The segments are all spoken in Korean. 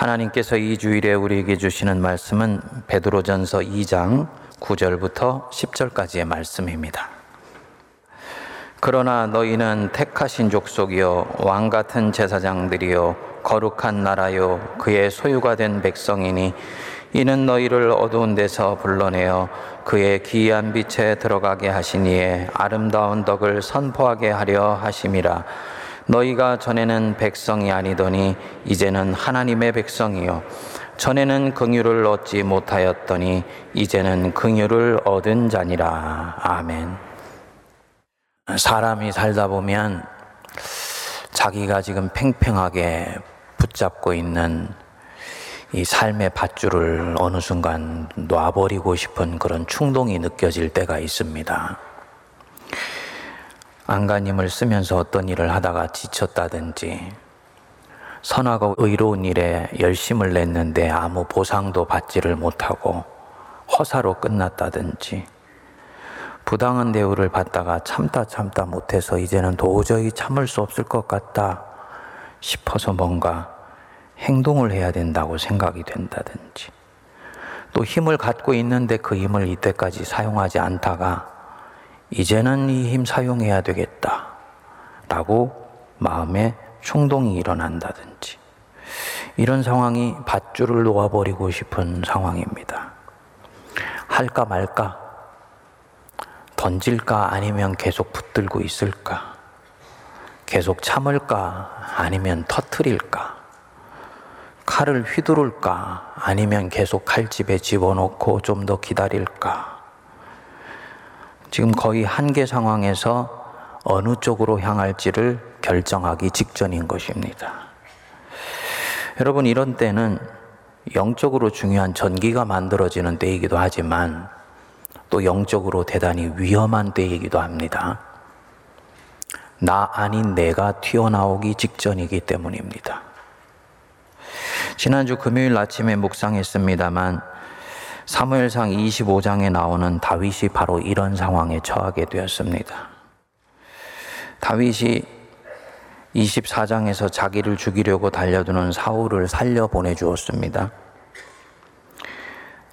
하나님께서 이 주일에 우리에게 주시는 말씀은 베드로전서 2장 9절부터 10절까지의 말씀입니다. 그러나 너희는 택하신 족속이요 왕 같은 제사장들이요 거룩한 나라요 그의 소유가 된 백성이니 이는 너희를 어두운 데서 불러내어 그의 기이한 빛에 들어가게 하시니에 아름다운 덕을 선포하게 하려 하심이라 너희가 전에는 백성이 아니더니 이제는 하나님의 백성이요 전에는 긍휼을 얻지 못하였더니 이제는 긍휼을 얻은 자니라 아멘. 사람이 살다 보면 자기가 지금 팽팽하게 붙잡고 있는 이 삶의 밧줄을 어느 순간 놔버리고 싶은 그런 충동이 느껴질 때가 있습니다. 안간힘을 쓰면서 어떤 일을 하다가 지쳤다든지 선하고 의로운 일에 열심을 냈는데 아무 보상도 받지를 못하고 허사로 끝났다든지 부당한 대우를 받다가 참다 참다 못해서 이제는 도저히 참을 수 없을 것 같다 싶어서 뭔가 행동을 해야 된다고 생각이 된다든지 또 힘을 갖고 있는데 그 힘을 이때까지 사용하지 않다가 이제는 이 힘 사용해야 되겠다. 라고 마음에 충동이 일어난다든지. 이런 상황이 밧줄을 놓아버리고 싶은 상황입니다. 할까 말까? 던질까? 아니면 계속 붙들고 있을까? 계속 참을까? 아니면 터트릴까? 칼을 휘두를까? 아니면 계속 칼집에 집어넣고 좀 더 기다릴까? 지금 거의 한계 상황에서 어느 쪽으로 향할지를 결정하기 직전인 것입니다. 여러분, 이런 때는 영적으로 중요한 전기가 만들어지는 때이기도 하지만 또 영적으로 대단히 위험한 때이기도 합니다. 나 아닌 내가 튀어나오기 직전이기 때문입니다. 지난주 금요일 아침에 묵상했습니다만 사무엘상 25장에 나오는 다윗이 바로 이런 상황에 처하게 되었습니다. 다윗이 24장에서 자기를 죽이려고 달려드는 사울을 살려 보내주었습니다.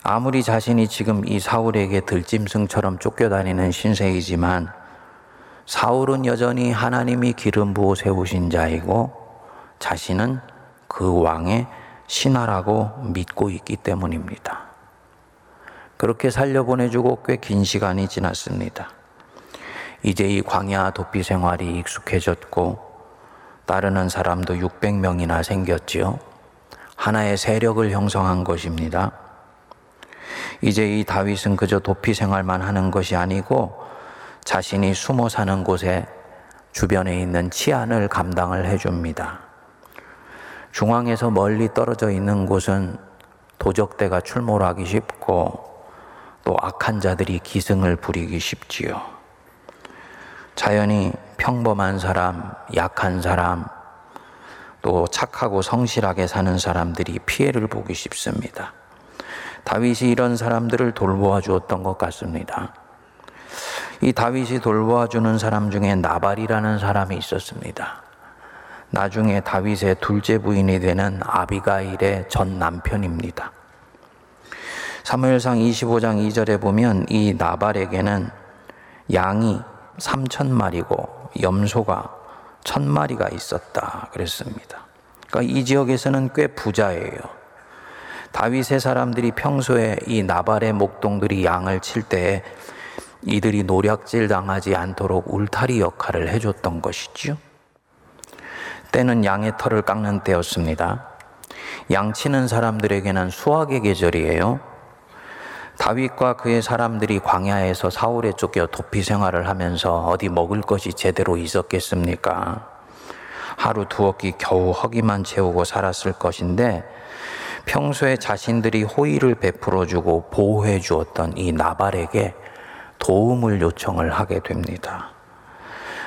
아무리 자신이 지금 이 사울에게 들짐승처럼 쫓겨다니는 신세이지만 사울은 여전히 하나님이 기름 부어 세우신 자이고 자신은 그 왕의 신하라고 믿고 있기 때문입니다. 그렇게 살려보내주고 꽤 긴 시간이 지났습니다. 이제 이 광야 도피 생활이 익숙해졌고 따르는 사람도 600명이나 생겼지요. 하나의 세력을 형성한 것입니다. 이제 이 다윗은 그저 도피 생활만 하는 것이 아니고 자신이 숨어 사는 곳에 주변에 있는 치안을 감당을 해줍니다. 중앙에서 멀리 떨어져 있는 곳은 도적대가 출몰하기 쉽고 또 악한 자들이 기승을 부리기 쉽지요. 자연히 평범한 사람, 약한 사람, 또 착하고 성실하게 사는 사람들이 피해를 보기 쉽습니다. 다윗이 이런 사람들을 돌보아 주었던 것 같습니다. 이 다윗이 돌보아 주는 사람 중에 나발이라는 사람이 있었습니다. 나중에 다윗의 둘째 부인이 되는 아비가일의 전 남편입니다. 사무엘상 25장 2절에 보면 이 나발에게는 양이 3천 마리고 염소가 천 마리가 있었다 그랬습니다. 그러니까 이 지역에서는 꽤 부자예요. 다윗의 사람들이 평소에 이 나발의 목동들이 양을 칠 때 이들이 노략질 당하지 않도록 울타리 역할을 해줬던 것이지요. 때는 양의 털을 깎는 때였습니다. 양치는 사람들에게는 수확의 계절이에요. 다윗과 그의 사람들이 광야에서 사울에 쫓겨 도피 생활을 하면서 어디 먹을 것이 제대로 있었겠습니까? 하루 두어 끼 겨우 허기만 채우고 살았을 것인데 평소에 자신들이 호의를 베풀어 주고 보호해 주었던 이 나발에게 도움을 요청을 하게 됩니다.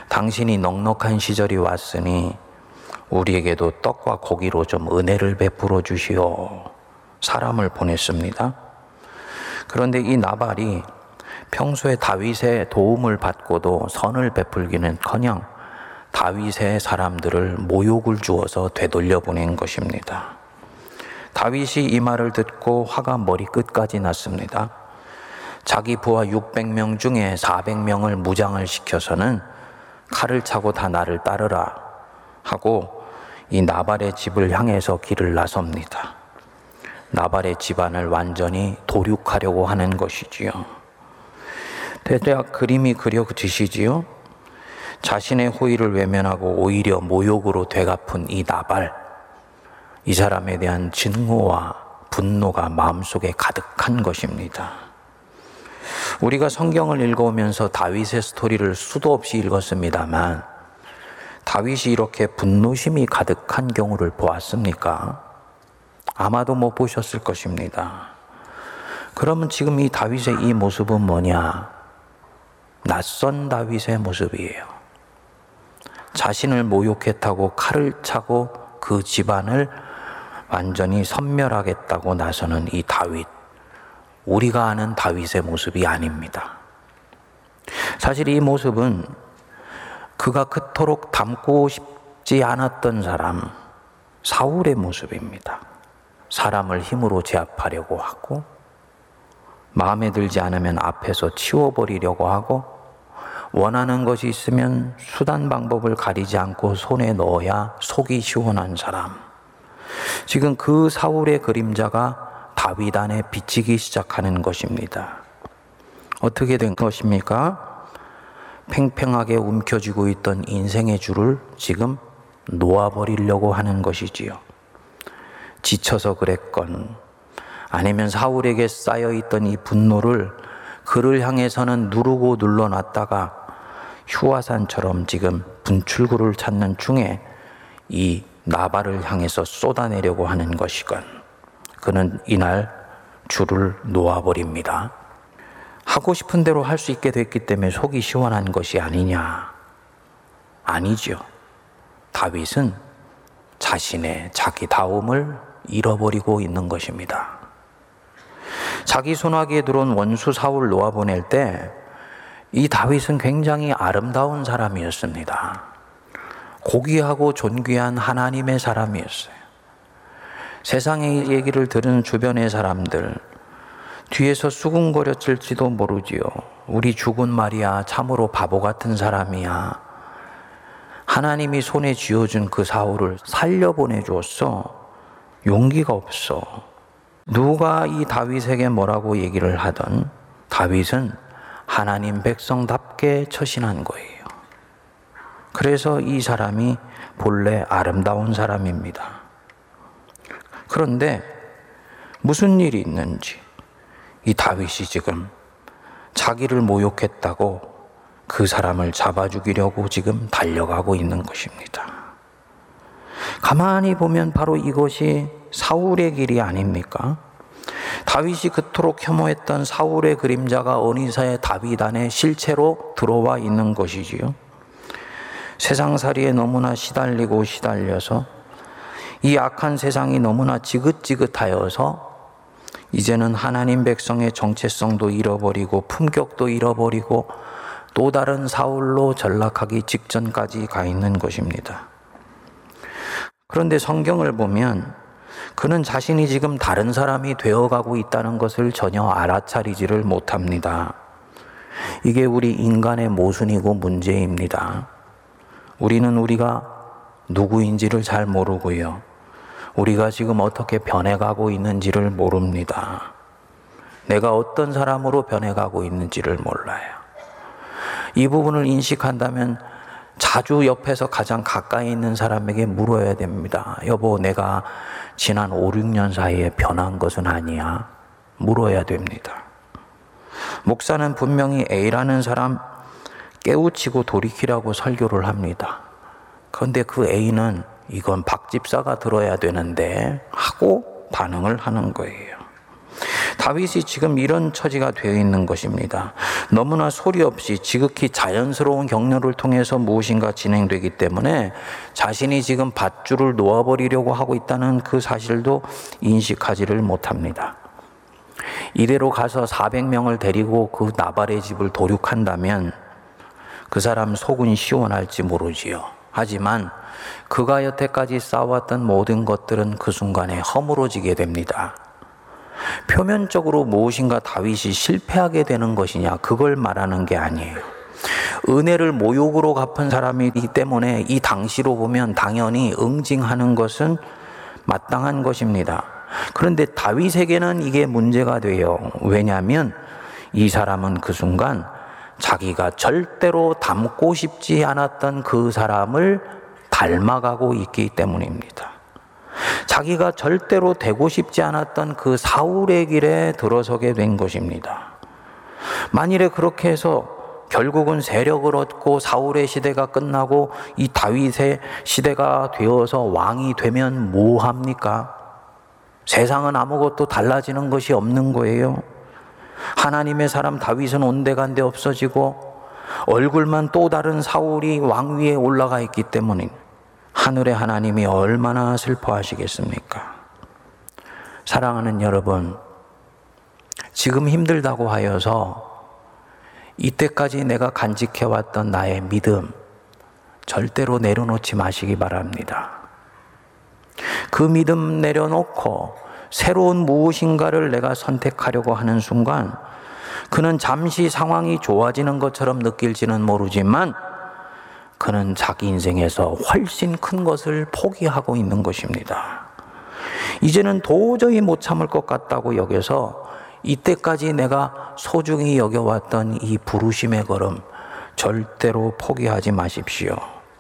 당신이 넉넉한 시절이 왔으니 우리에게도 떡과 고기로 좀 은혜를 베풀어 주시오. 사람을 보냈습니다. 그런데 이 나발이 평소에 다윗의 도움을 받고도 선을 베풀기는커녕 다윗의 사람들을 모욕을 주어서 되돌려 보낸 것입니다. 다윗이 이 말을 듣고 화가 머리 끝까지 났습니다. 자기 부하 600명 중에 400명을 무장을 시켜서는 칼을 차고 다 나를 따르라 하고 이 나발의 집을 향해서 길을 나섭니다. 나발의 집안을 완전히 도륙하려고 하는 것이지요. 대략 그림이 그려지시지요? 자신의 호의를 외면하고 오히려 모욕으로 되갚은 이 나발. 이 사람에 대한 증오와 분노가 마음속에 가득한 것입니다. 우리가 성경을 읽어오면서 다윗의 스토리를 수도 없이 읽었습니다만 다윗이 이렇게 분노심이 가득한 경우를 보았습니까? 아마도 못 보셨을 것입니다. 그러면 지금 이 다윗의 이 모습은 뭐냐? 낯선 다윗의 모습이에요. 자신을 모욕했다고 칼을 차고 그 집안을 완전히 섬멸하겠다고 나서는 이 다윗. 우리가 아는 다윗의 모습이 아닙니다. 사실 이 모습은 그가 그토록 닮고 싶지 않았던 사람, 사울의 모습입니다. 사람을 힘으로 제압하려고 하고, 마음에 들지 않으면 앞에서 치워버리려고 하고, 원하는 것이 있으면 수단 방법을 가리지 않고 손에 넣어야 속이 시원한 사람. 지금 그 사울의 그림자가 다윗 안에 비치기 시작하는 것입니다. 어떻게 된 것입니까? 팽팽하게 움켜쥐고 있던 인생의 줄을 지금 놓아버리려고 하는 것이지요. 지쳐서 그랬건, 아니면 사울에게 쌓여있던 이 분노를 그를 향해서는 누르고 눌러놨다가 휴화산처럼 지금 분출구를 찾는 중에 이 나발을 향해서 쏟아내려고 하는 것이건 그는 이날 줄을 놓아버립니다. 하고 싶은 대로 할 수 있게 됐기 때문에 속이 시원한 것이 아니냐? 아니죠. 다윗은 자신의 자기 다움을 잃어버리고 있는 것입니다. 자기 손아귀에 들어온 원수 사울 놓아보낼 때 이 다윗은 굉장히 아름다운 사람이었습니다. 고귀하고 존귀한 하나님의 사람이었어요. 세상의 얘기를 들은 주변의 사람들, 뒤에서 수군거렸을지도 모르지요. 우리 죽은 말이야, 참으로 바보 같은 사람이야. 하나님이 손에 쥐어준 그 사울을 살려보내 주었어. 용기가 없어. 누가 이 다윗에게 뭐라고 얘기를 하던 다윗은 하나님 백성답게 처신한 거예요. 그래서 이 사람이 본래 아름다운 사람입니다. 그런데 무슨 일이 있는지 이 다윗이 지금 자기를 모욕했다고 그 사람을 잡아 죽이려고 지금 달려가고 있는 것입니다. 가만히 보면 바로 이것이 사울의 길이 아닙니까? 다윗이 그토록 혐오했던 사울의 그림자가 어니사의 다윗 안에 실체로 들어와 있는 것이지요. 세상살이에 너무나 시달리고 시달려서 이 악한 세상이 너무나 지긋지긋하여서 이제는 하나님 백성의 정체성도 잃어버리고 품격도 잃어버리고 또 다른 사울로 전락하기 직전까지 가 있는 것입니다. 그런데 성경을 보면 그는 자신이 지금 다른 사람이 되어가고 있다는 것을 전혀 알아차리지를 못합니다. 이게 우리 인간의 모순이고 문제입니다. 우리는 우리가 누구인지를 잘 모르고요. 우리가 지금 어떻게 변해가고 있는지를 모릅니다. 내가 어떤 사람으로 변해가고 있는지를 몰라요. 이 부분을 인식한다면 자주 옆에서 가장 가까이 있는 사람에게 물어야 됩니다. 여보, 내가 지난 5, 6년 사이에 변한 것은 아니야. 물어야 됩니다. 목사는 분명히 A라는 사람 깨우치고 돌이키라고 설교를 합니다. 그런데 그 A는 이건 박 집사가 들어야 되는데 하고 반응을 하는 거예요. 다윗이 지금 이런 처지가 되어 있는 것입니다. 너무나 소리 없이 지극히 자연스러운 격려를 통해서 무엇인가 진행되기 때문에 자신이 지금 밧줄을 놓아버리려고 하고 있다는 그 사실도 인식하지를 못합니다. 이대로 가서 400명을 데리고 그 나발의 집을 도륙한다면 그 사람 속은 시원할지 모르지요. 하지만 그가 여태까지 쌓아왔던 모든 것들은 그 순간에 허물어지게 됩니다. 표면적으로 무엇인가 다윗이 실패하게 되는 것이냐, 그걸 말하는 게 아니에요. 은혜를 모욕으로 갚은 사람이기 때문에 이 당시로 보면 당연히 응징하는 것은 마땅한 것입니다. 그런데 다윗에게는 이게 문제가 돼요. 왜냐하면 이 사람은 그 순간 자기가 절대로 닮고 싶지 않았던 그 사람을 닮아가고 있기 때문입니다. 자기가 절대로 되고 싶지 않았던 그 사울의 길에 들어서게 된 것입니다. 만일에 그렇게 해서 결국은 세력을 얻고 사울의 시대가 끝나고 이 다윗의 시대가 되어서 왕이 되면 뭐 합니까? 세상은 아무것도 달라지는 것이 없는 거예요. 하나님의 사람 다윗은 온데간데 없어지고 얼굴만 또 다른 사울이 왕위에 올라가 있기 때문에 하늘의 하나님이 얼마나 슬퍼하시겠습니까? 사랑하는 여러분, 지금 힘들다고 하여서 이때까지 내가 간직해왔던 나의 믿음 절대로 내려놓지 마시기 바랍니다. 그 믿음 내려놓고 새로운 무엇인가를 내가 선택하려고 하는 순간 그는 잠시 상황이 좋아지는 것처럼 느낄지는 모르지만 그는 자기 인생에서 훨씬 큰 것을 포기하고 있는 것입니다. 이제는 도저히 못 참을 것 같다고 여겨서 이때까지 내가 소중히 여겨왔던 이 부르심의 걸음 절대로 포기하지 마십시오.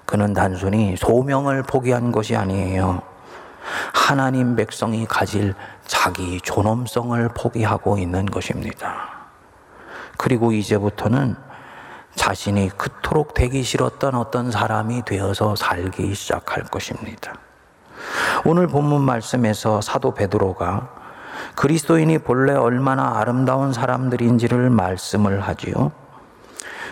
그는 단순히 소명을 포기한 것이 아니에요. 하나님 백성이 가질 자기 존엄성을 포기하고 있는 것입니다. 그리고 이제부터는 자신이 그토록 되기 싫었던 어떤 사람이 되어서 살기 시작할 것입니다. 오늘 본문 말씀에서 사도 베드로가 그리스도인이 본래 얼마나 아름다운 사람들인지를 말씀을 하지요.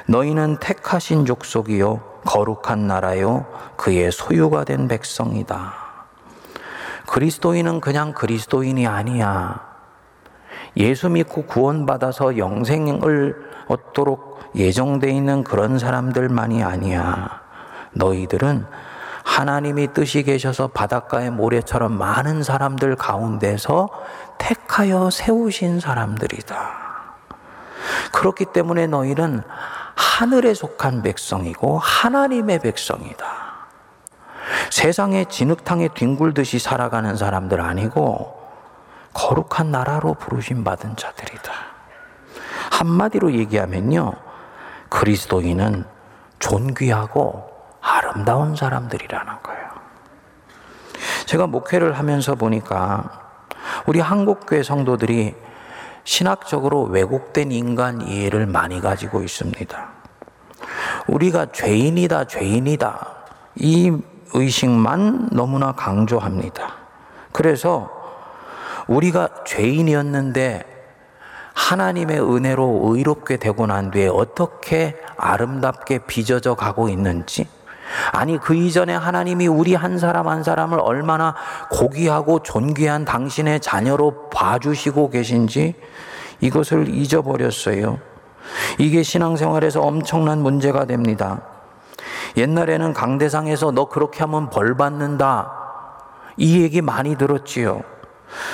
너희는 택하신 족속이요 거룩한 나라요 그의 소유가 된 백성이다. 그리스도인은 그냥 그리스도인이 아니야. 예수 믿고 구원받아서 영생을 얻도록 예정돼 있는 그런 사람들만이 아니야. 너희들은 하나님이 뜻이 계셔서 바닷가의 모래처럼 많은 사람들 가운데서 택하여 세우신 사람들이다. 그렇기 때문에 너희는 하늘에 속한 백성이고 하나님의 백성이다. 세상의 진흙탕에 뒹굴듯이 살아가는 사람들 아니고 거룩한 나라로 부르심 받은 자들이다. 한마디로 얘기하면요. 그리스도인은 존귀하고 아름다운 사람들이라는 거예요. 제가 목회를 하면서 보니까 우리 한국교회 성도들이 신학적으로 왜곡된 인간 이해를 많이 가지고 있습니다. 우리가 죄인이다, 죄인이다. 이 의식만 너무나 강조합니다. 그래서 우리가 죄인이었는데 하나님의 은혜로 의롭게 되고 난 뒤에 어떻게 아름답게 빚어져 가고 있는지, 아니, 그 이전에 하나님이 우리 한 사람 한 사람을 얼마나 고귀하고 존귀한 당신의 자녀로 봐주시고 계신지 이것을 잊어버렸어요. 이게 신앙생활에서 엄청난 문제가 됩니다. 옛날에는 강대상에서 너 그렇게 하면 벌 받는다. 이 얘기 많이 들었지요.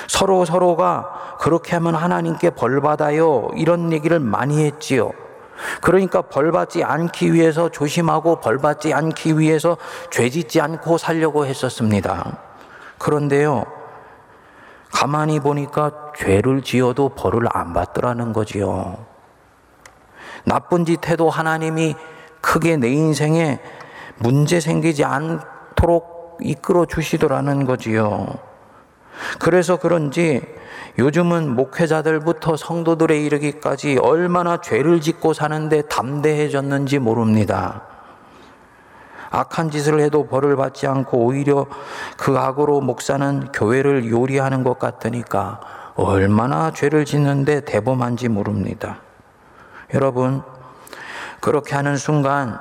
서로 서로가 그렇게 하면 하나님께 벌 받아요. 이런 얘기를 많이 했지요. 그러니까 벌 받지 않기 위해서 조심하고 벌 받지 않기 위해서 죄 짓지 않고 살려고 했었습니다. 그런데요. 가만히 보니까 죄를 지어도 벌을 안 받더라는 거지요. 나쁜 짓 해도 하나님이 크게 내 인생에 문제 생기지 않도록 이끌어 주시더라는 거지요. 그래서 그런지 요즘은 목회자들부터 성도들에 이르기까지 얼마나 죄를 짓고 사는데 담대해졌는지 모릅니다. 악한 짓을 해도 벌을 받지 않고 오히려 그 악으로 목사는 교회를 요리하는 것 같으니까 얼마나 죄를 짓는데 대범한지 모릅니다. 여러분, 그렇게 하는 순간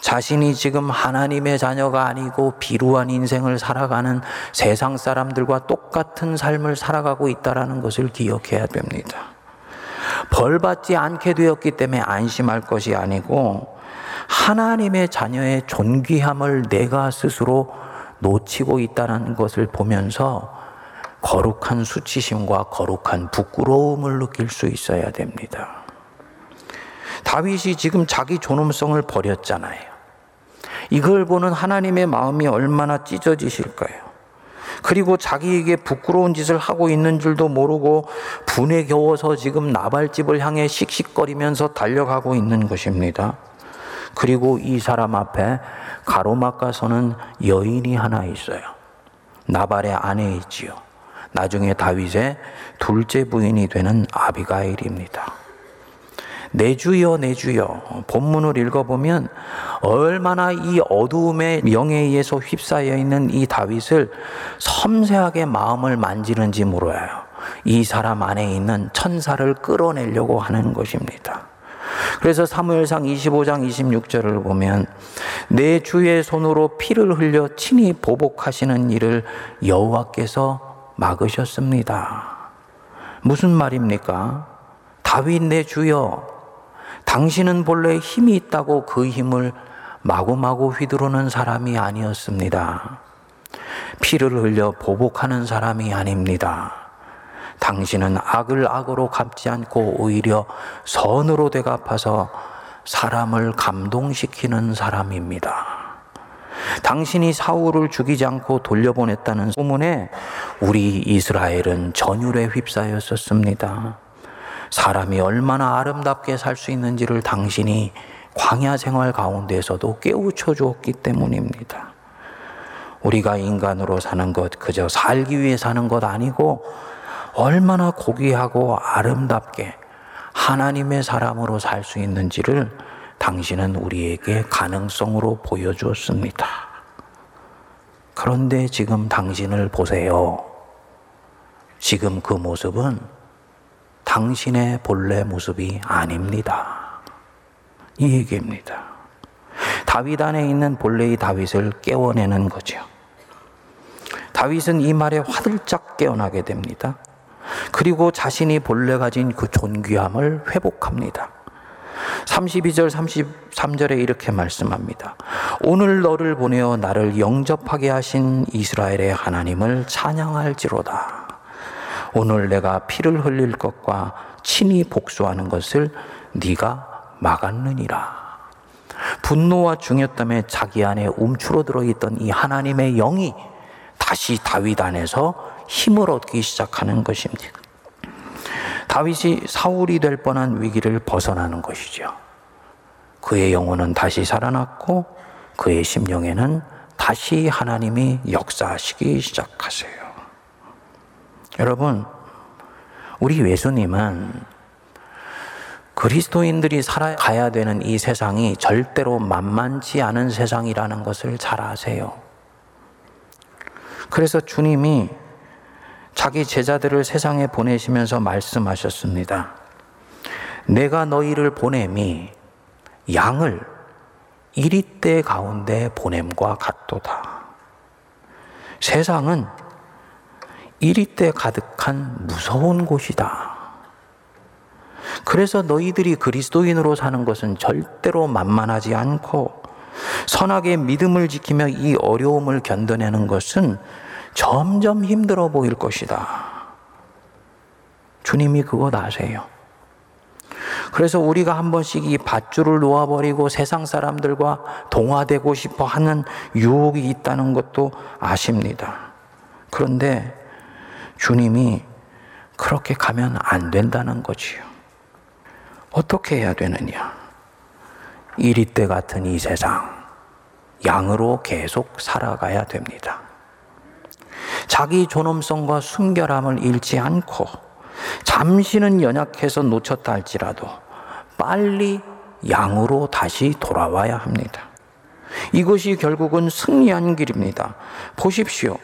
자신이 지금 하나님의 자녀가 아니고 비루한 인생을 살아가는 세상 사람들과 똑같은 삶을 살아가고 있다라는 것을 기억해야 됩니다. 벌 받지 않게 되었기 때문에 안심할 것이 아니고 하나님의 자녀의 존귀함을 내가 스스로 놓치고 있다는 것을 보면서 거룩한 수치심과 거룩한 부끄러움을 느낄 수 있어야 됩니다. 다윗이 지금 자기 존엄성을 버렸잖아요. 이걸 보는 하나님의 마음이 얼마나 찢어지실까요? 그리고 자기에게 부끄러운 짓을 하고 있는 줄도 모르고 분에 겨워서 지금 나발집을 향해 씩씩거리면서 달려가고 있는 것입니다. 그리고 이 사람 앞에 가로막가서는 여인이 하나 있어요. 나발의 아내이지요. 나중에 다윗의 둘째 부인이 되는 아비가일입니다. 내 주여 내 주여 본문을 읽어보면 얼마나 이 어두움의 명에 의해서 휩싸여 있는 이 다윗을 섬세하게 마음을 만지는지 물어요. 이 사람 안에 있는 천사를 끌어내려고 하는 것입니다. 그래서 사무엘상 25장 26절을 보면 내 주의 손으로 피를 흘려 친히 보복하시는 일을 여호와께서 막으셨습니다. 무슨 말입니까? 다윗 내 주여 당신은 본래 힘이 있다고 그 힘을 마구마구 휘두르는 사람이 아니었습니다. 피를 흘려 보복하는 사람이 아닙니다. 당신은 악을 악으로 갚지 않고 오히려 선으로 되갚아서 사람을 감동시키는 사람입니다. 당신이 사울을 죽이지 않고 돌려보냈다는 소문에 우리 이스라엘은 전율에 휩싸였었습니다. 사람이 얼마나 아름답게 살 수 있는지를 당신이 광야 생활 가운데서도 깨우쳐 주었기 때문입니다. 우리가 인간으로 사는 것, 그저 살기 위해 사는 것 아니고, 얼마나 고귀하고 아름답게 하나님의 사람으로 살 수 있는지를 당신은 우리에게 가능성으로 보여주었습니다. 그런데 지금 당신을 보세요. 지금 그 모습은 당신의 본래 모습이 아닙니다. 이 얘기입니다. 다윗 안에 있는 본래의 다윗을 깨워내는 거죠. 다윗은 이 말에 화들짝 깨어나게 됩니다. 그리고 자신이 본래 가진 그 존귀함을 회복합니다. 32절 33절에 이렇게 말씀합니다. 오늘 너를 보내어 나를 영접하게 하신 이스라엘의 하나님을 찬양할지로다. 오늘 내가 피를 흘릴 것과 친히 복수하는 것을 네가 막았느니라. 분노와 중요함에 자기 안에 움츠러들어 있던 이 하나님의 영이 다시 다윗 안에서 힘을 얻기 시작하는 것입니다. 다윗이 사울이 될 뻔한 위기를 벗어나는 것이죠. 그의 영혼은 다시 살아났고 그의 심령에는 다시 하나님이 역사하시기 시작하세요. 여러분, 우리 예수님은 그리스도인들이 살아가야 되는 이 세상이 절대로 만만치 않은 세상이라는 것을 잘 아세요. 그래서 주님이 자기 제자들을 세상에 보내시면서 말씀하셨습니다. 내가 너희를 보냄이 양을 이리때 가운데 보냄과 같도다. 세상은 이리 때 가득한 무서운 곳이다. 그래서 너희들이 그리스도인으로 사는 것은 절대로 만만하지 않고 선하게 믿음을 지키며 이 어려움을 견뎌내는 것은 점점 힘들어 보일 것이다. 주님이 그것 아세요. 그래서 우리가 한 번씩 이 밧줄을 놓아버리고 세상 사람들과 동화되고 싶어 하는 유혹이 있다는 것도 아십니다. 그런데 주님이 그렇게 가면 안 된다는 거지요. 어떻게 해야 되느냐? 이리 때 같은 이 세상, 양으로 계속 살아가야 됩니다. 자기 존엄성과 순결함을 잃지 않고 잠시는 연약해서 놓쳤다 할지라도 빨리 양으로 다시 돌아와야 합니다. 이것이 결국은 승리한 길입니다. 보십시오.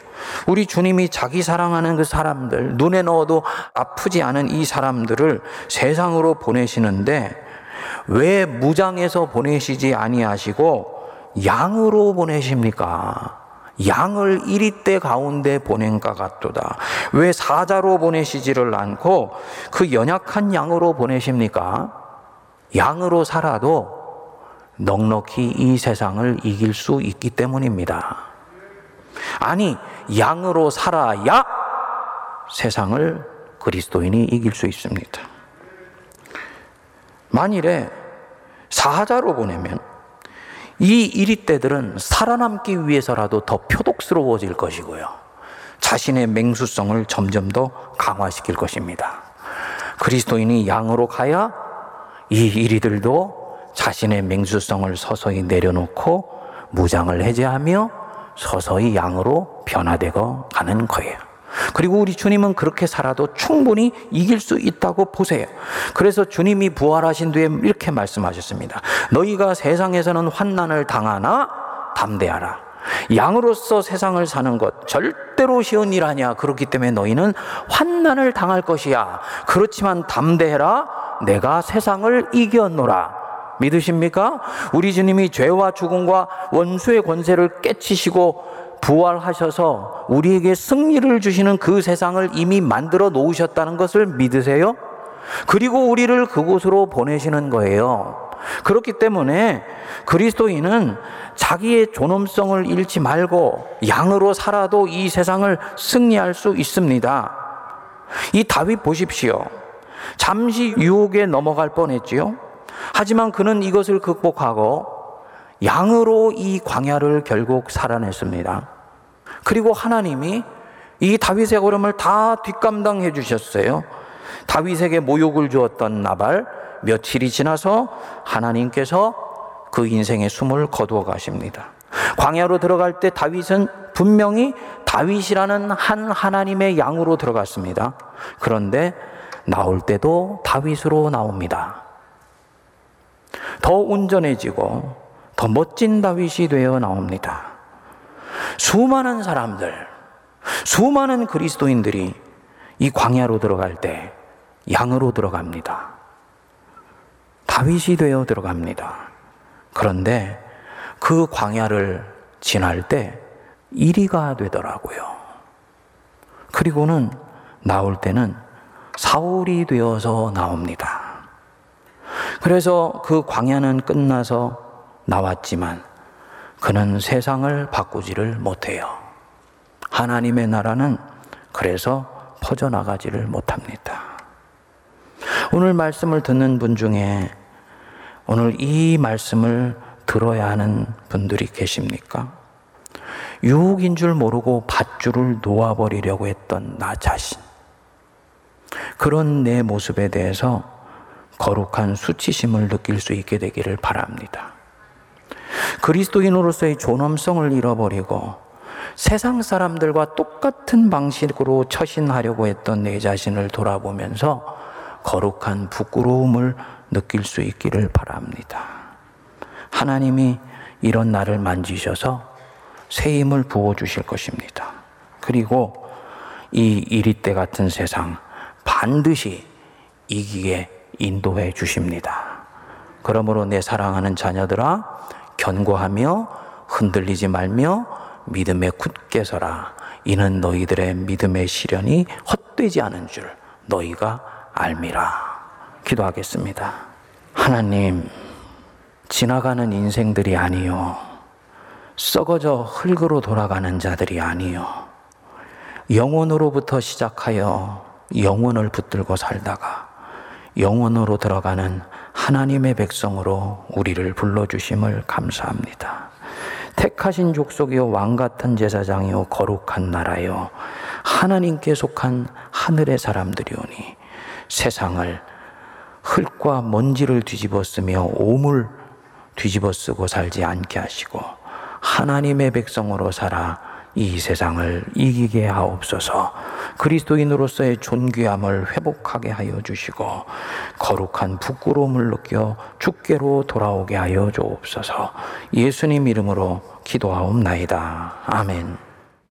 우리 주님이 자기 사랑하는 그 사람들, 눈에 넣어도 아프지 않은 이 사람들을 세상으로 보내시는데 왜 무장해서 보내시지 아니하시고 양으로 보내십니까? 양을 이리때 가운데 보낸가 같도다. 왜 사자로 보내시지를 않고 그 연약한 양으로 보내십니까? 양으로 살아도 넉넉히 이 세상을 이길 수 있기 때문입니다. 아니, 양으로 살아야 세상을 그리스도인이 이길 수 있습니다. 만일에 사자로 보내면 이 이리떼들은 살아남기 위해서라도 더 표독스러워질 것이고요. 자신의 맹수성을 점점 더 강화시킬 것입니다. 그리스도인이 양으로 가야 이 이리들도 자신의 맹수성을 서서히 내려놓고 무장을 해제하며 서서히 양으로 변화되고 가는 거예요. 그리고 우리 주님은 그렇게 살아도 충분히 이길 수 있다고 보세요. 그래서 주님이 부활하신 뒤에 이렇게 말씀하셨습니다. 너희가 세상에서는 환난을 당하나 담대하라. 양으로서 세상을 사는 것 절대로 쉬운 일 아니야. 그렇기 때문에 너희는 환난을 당할 것이야. 그렇지만 담대해라. 내가 세상을 이겼노라. 믿으십니까? 우리 주님이 죄와 죽음과 원수의 권세를 깨치시고 부활하셔서 우리에게 승리를 주시는 그 세상을 이미 만들어 놓으셨다는 것을 믿으세요? 그리고 우리를 그곳으로 보내시는 거예요. 그렇기 때문에 그리스도인은 자기의 존엄성을 잃지 말고 양으로 살아도 이 세상을 승리할 수 있습니다. 이 다윗 보십시오. 잠시 유혹에 넘어갈 뻔했지요. 하지만 그는 이것을 극복하고 양으로 이 광야를 결국 살아냈습니다. 그리고 하나님이 이 다윗의 걸음을 다 뒷감당해 주셨어요. 다윗에게 모욕을 주었던 나발 며칠이 지나서 하나님께서 그 인생의 숨을 거두어 가십니다. 광야로 들어갈 때 다윗은 분명히 다윗이라는 한 하나님의 양으로 들어갔습니다. 그런데 나올 때도 다윗으로 나옵니다. 더 온전해지고 더 멋진 다윗이 되어 나옵니다. 수많은 사람들, 수많은 그리스도인들이 이 광야로 들어갈 때 양으로 들어갑니다. 다윗이 되어 들어갑니다. 그런데 그 광야를 지날 때 1위가 되더라고요. 그리고는 나올 때는 사울이 되어서 나옵니다. 그래서 그 광야는 끝나서 나왔지만 그는 세상을 바꾸지를 못해요. 하나님의 나라는 그래서 퍼져나가지를 못합니다. 오늘 말씀을 듣는 분 중에 오늘 이 말씀을 들어야 하는 분들이 계십니까? 유혹인 줄 모르고 밧줄을 놓아버리려고 했던 나 자신. 그런 내 모습에 대해서 거룩한 수치심을 느낄 수 있게 되기를 바랍니다. 그리스도인으로서의 존엄성을 잃어버리고 세상 사람들과 똑같은 방식으로 처신하려고 했던 내 자신을 돌아보면서 거룩한 부끄러움을 느낄 수 있기를 바랍니다. 하나님이 이런 나를 만지셔서 새 힘을 부어 주실 것입니다. 그리고 이 이리 때 같은 세상 반드시 이기게 인도해 주십니다. 그러므로 내 사랑하는 자녀들아 견고하며 흔들리지 말며 믿음에 굳게 서라. 이는 너희들의 믿음의 시련이 헛되지 않은 줄 너희가 알미라. 기도하겠습니다. 하나님, 지나가는 인생들이 아니요. 썩어져 흙으로 돌아가는 자들이 아니요. 영혼으로부터 시작하여 영혼을 붙들고 살다가 영혼으로 들어가는 하나님의 백성으로 우리를 불러주심을 감사합니다. 택하신 족속이요 왕 같은 제사장이요 거룩한 나라요 하나님께 속한 하늘의 사람들이오니 세상을 흙과 먼지를 뒤집어 쓰며 오물 뒤집어 쓰고 살지 않게 하시고 하나님의 백성으로 살아 이 세상을 이기게 하옵소서. 그리스도인으로서의 존귀함을 회복하게 하여 주시고 거룩한 부끄러움을 느껴 주께로 돌아오게 하여 주옵소서. 예수님 이름으로 기도하옵나이다. 아멘.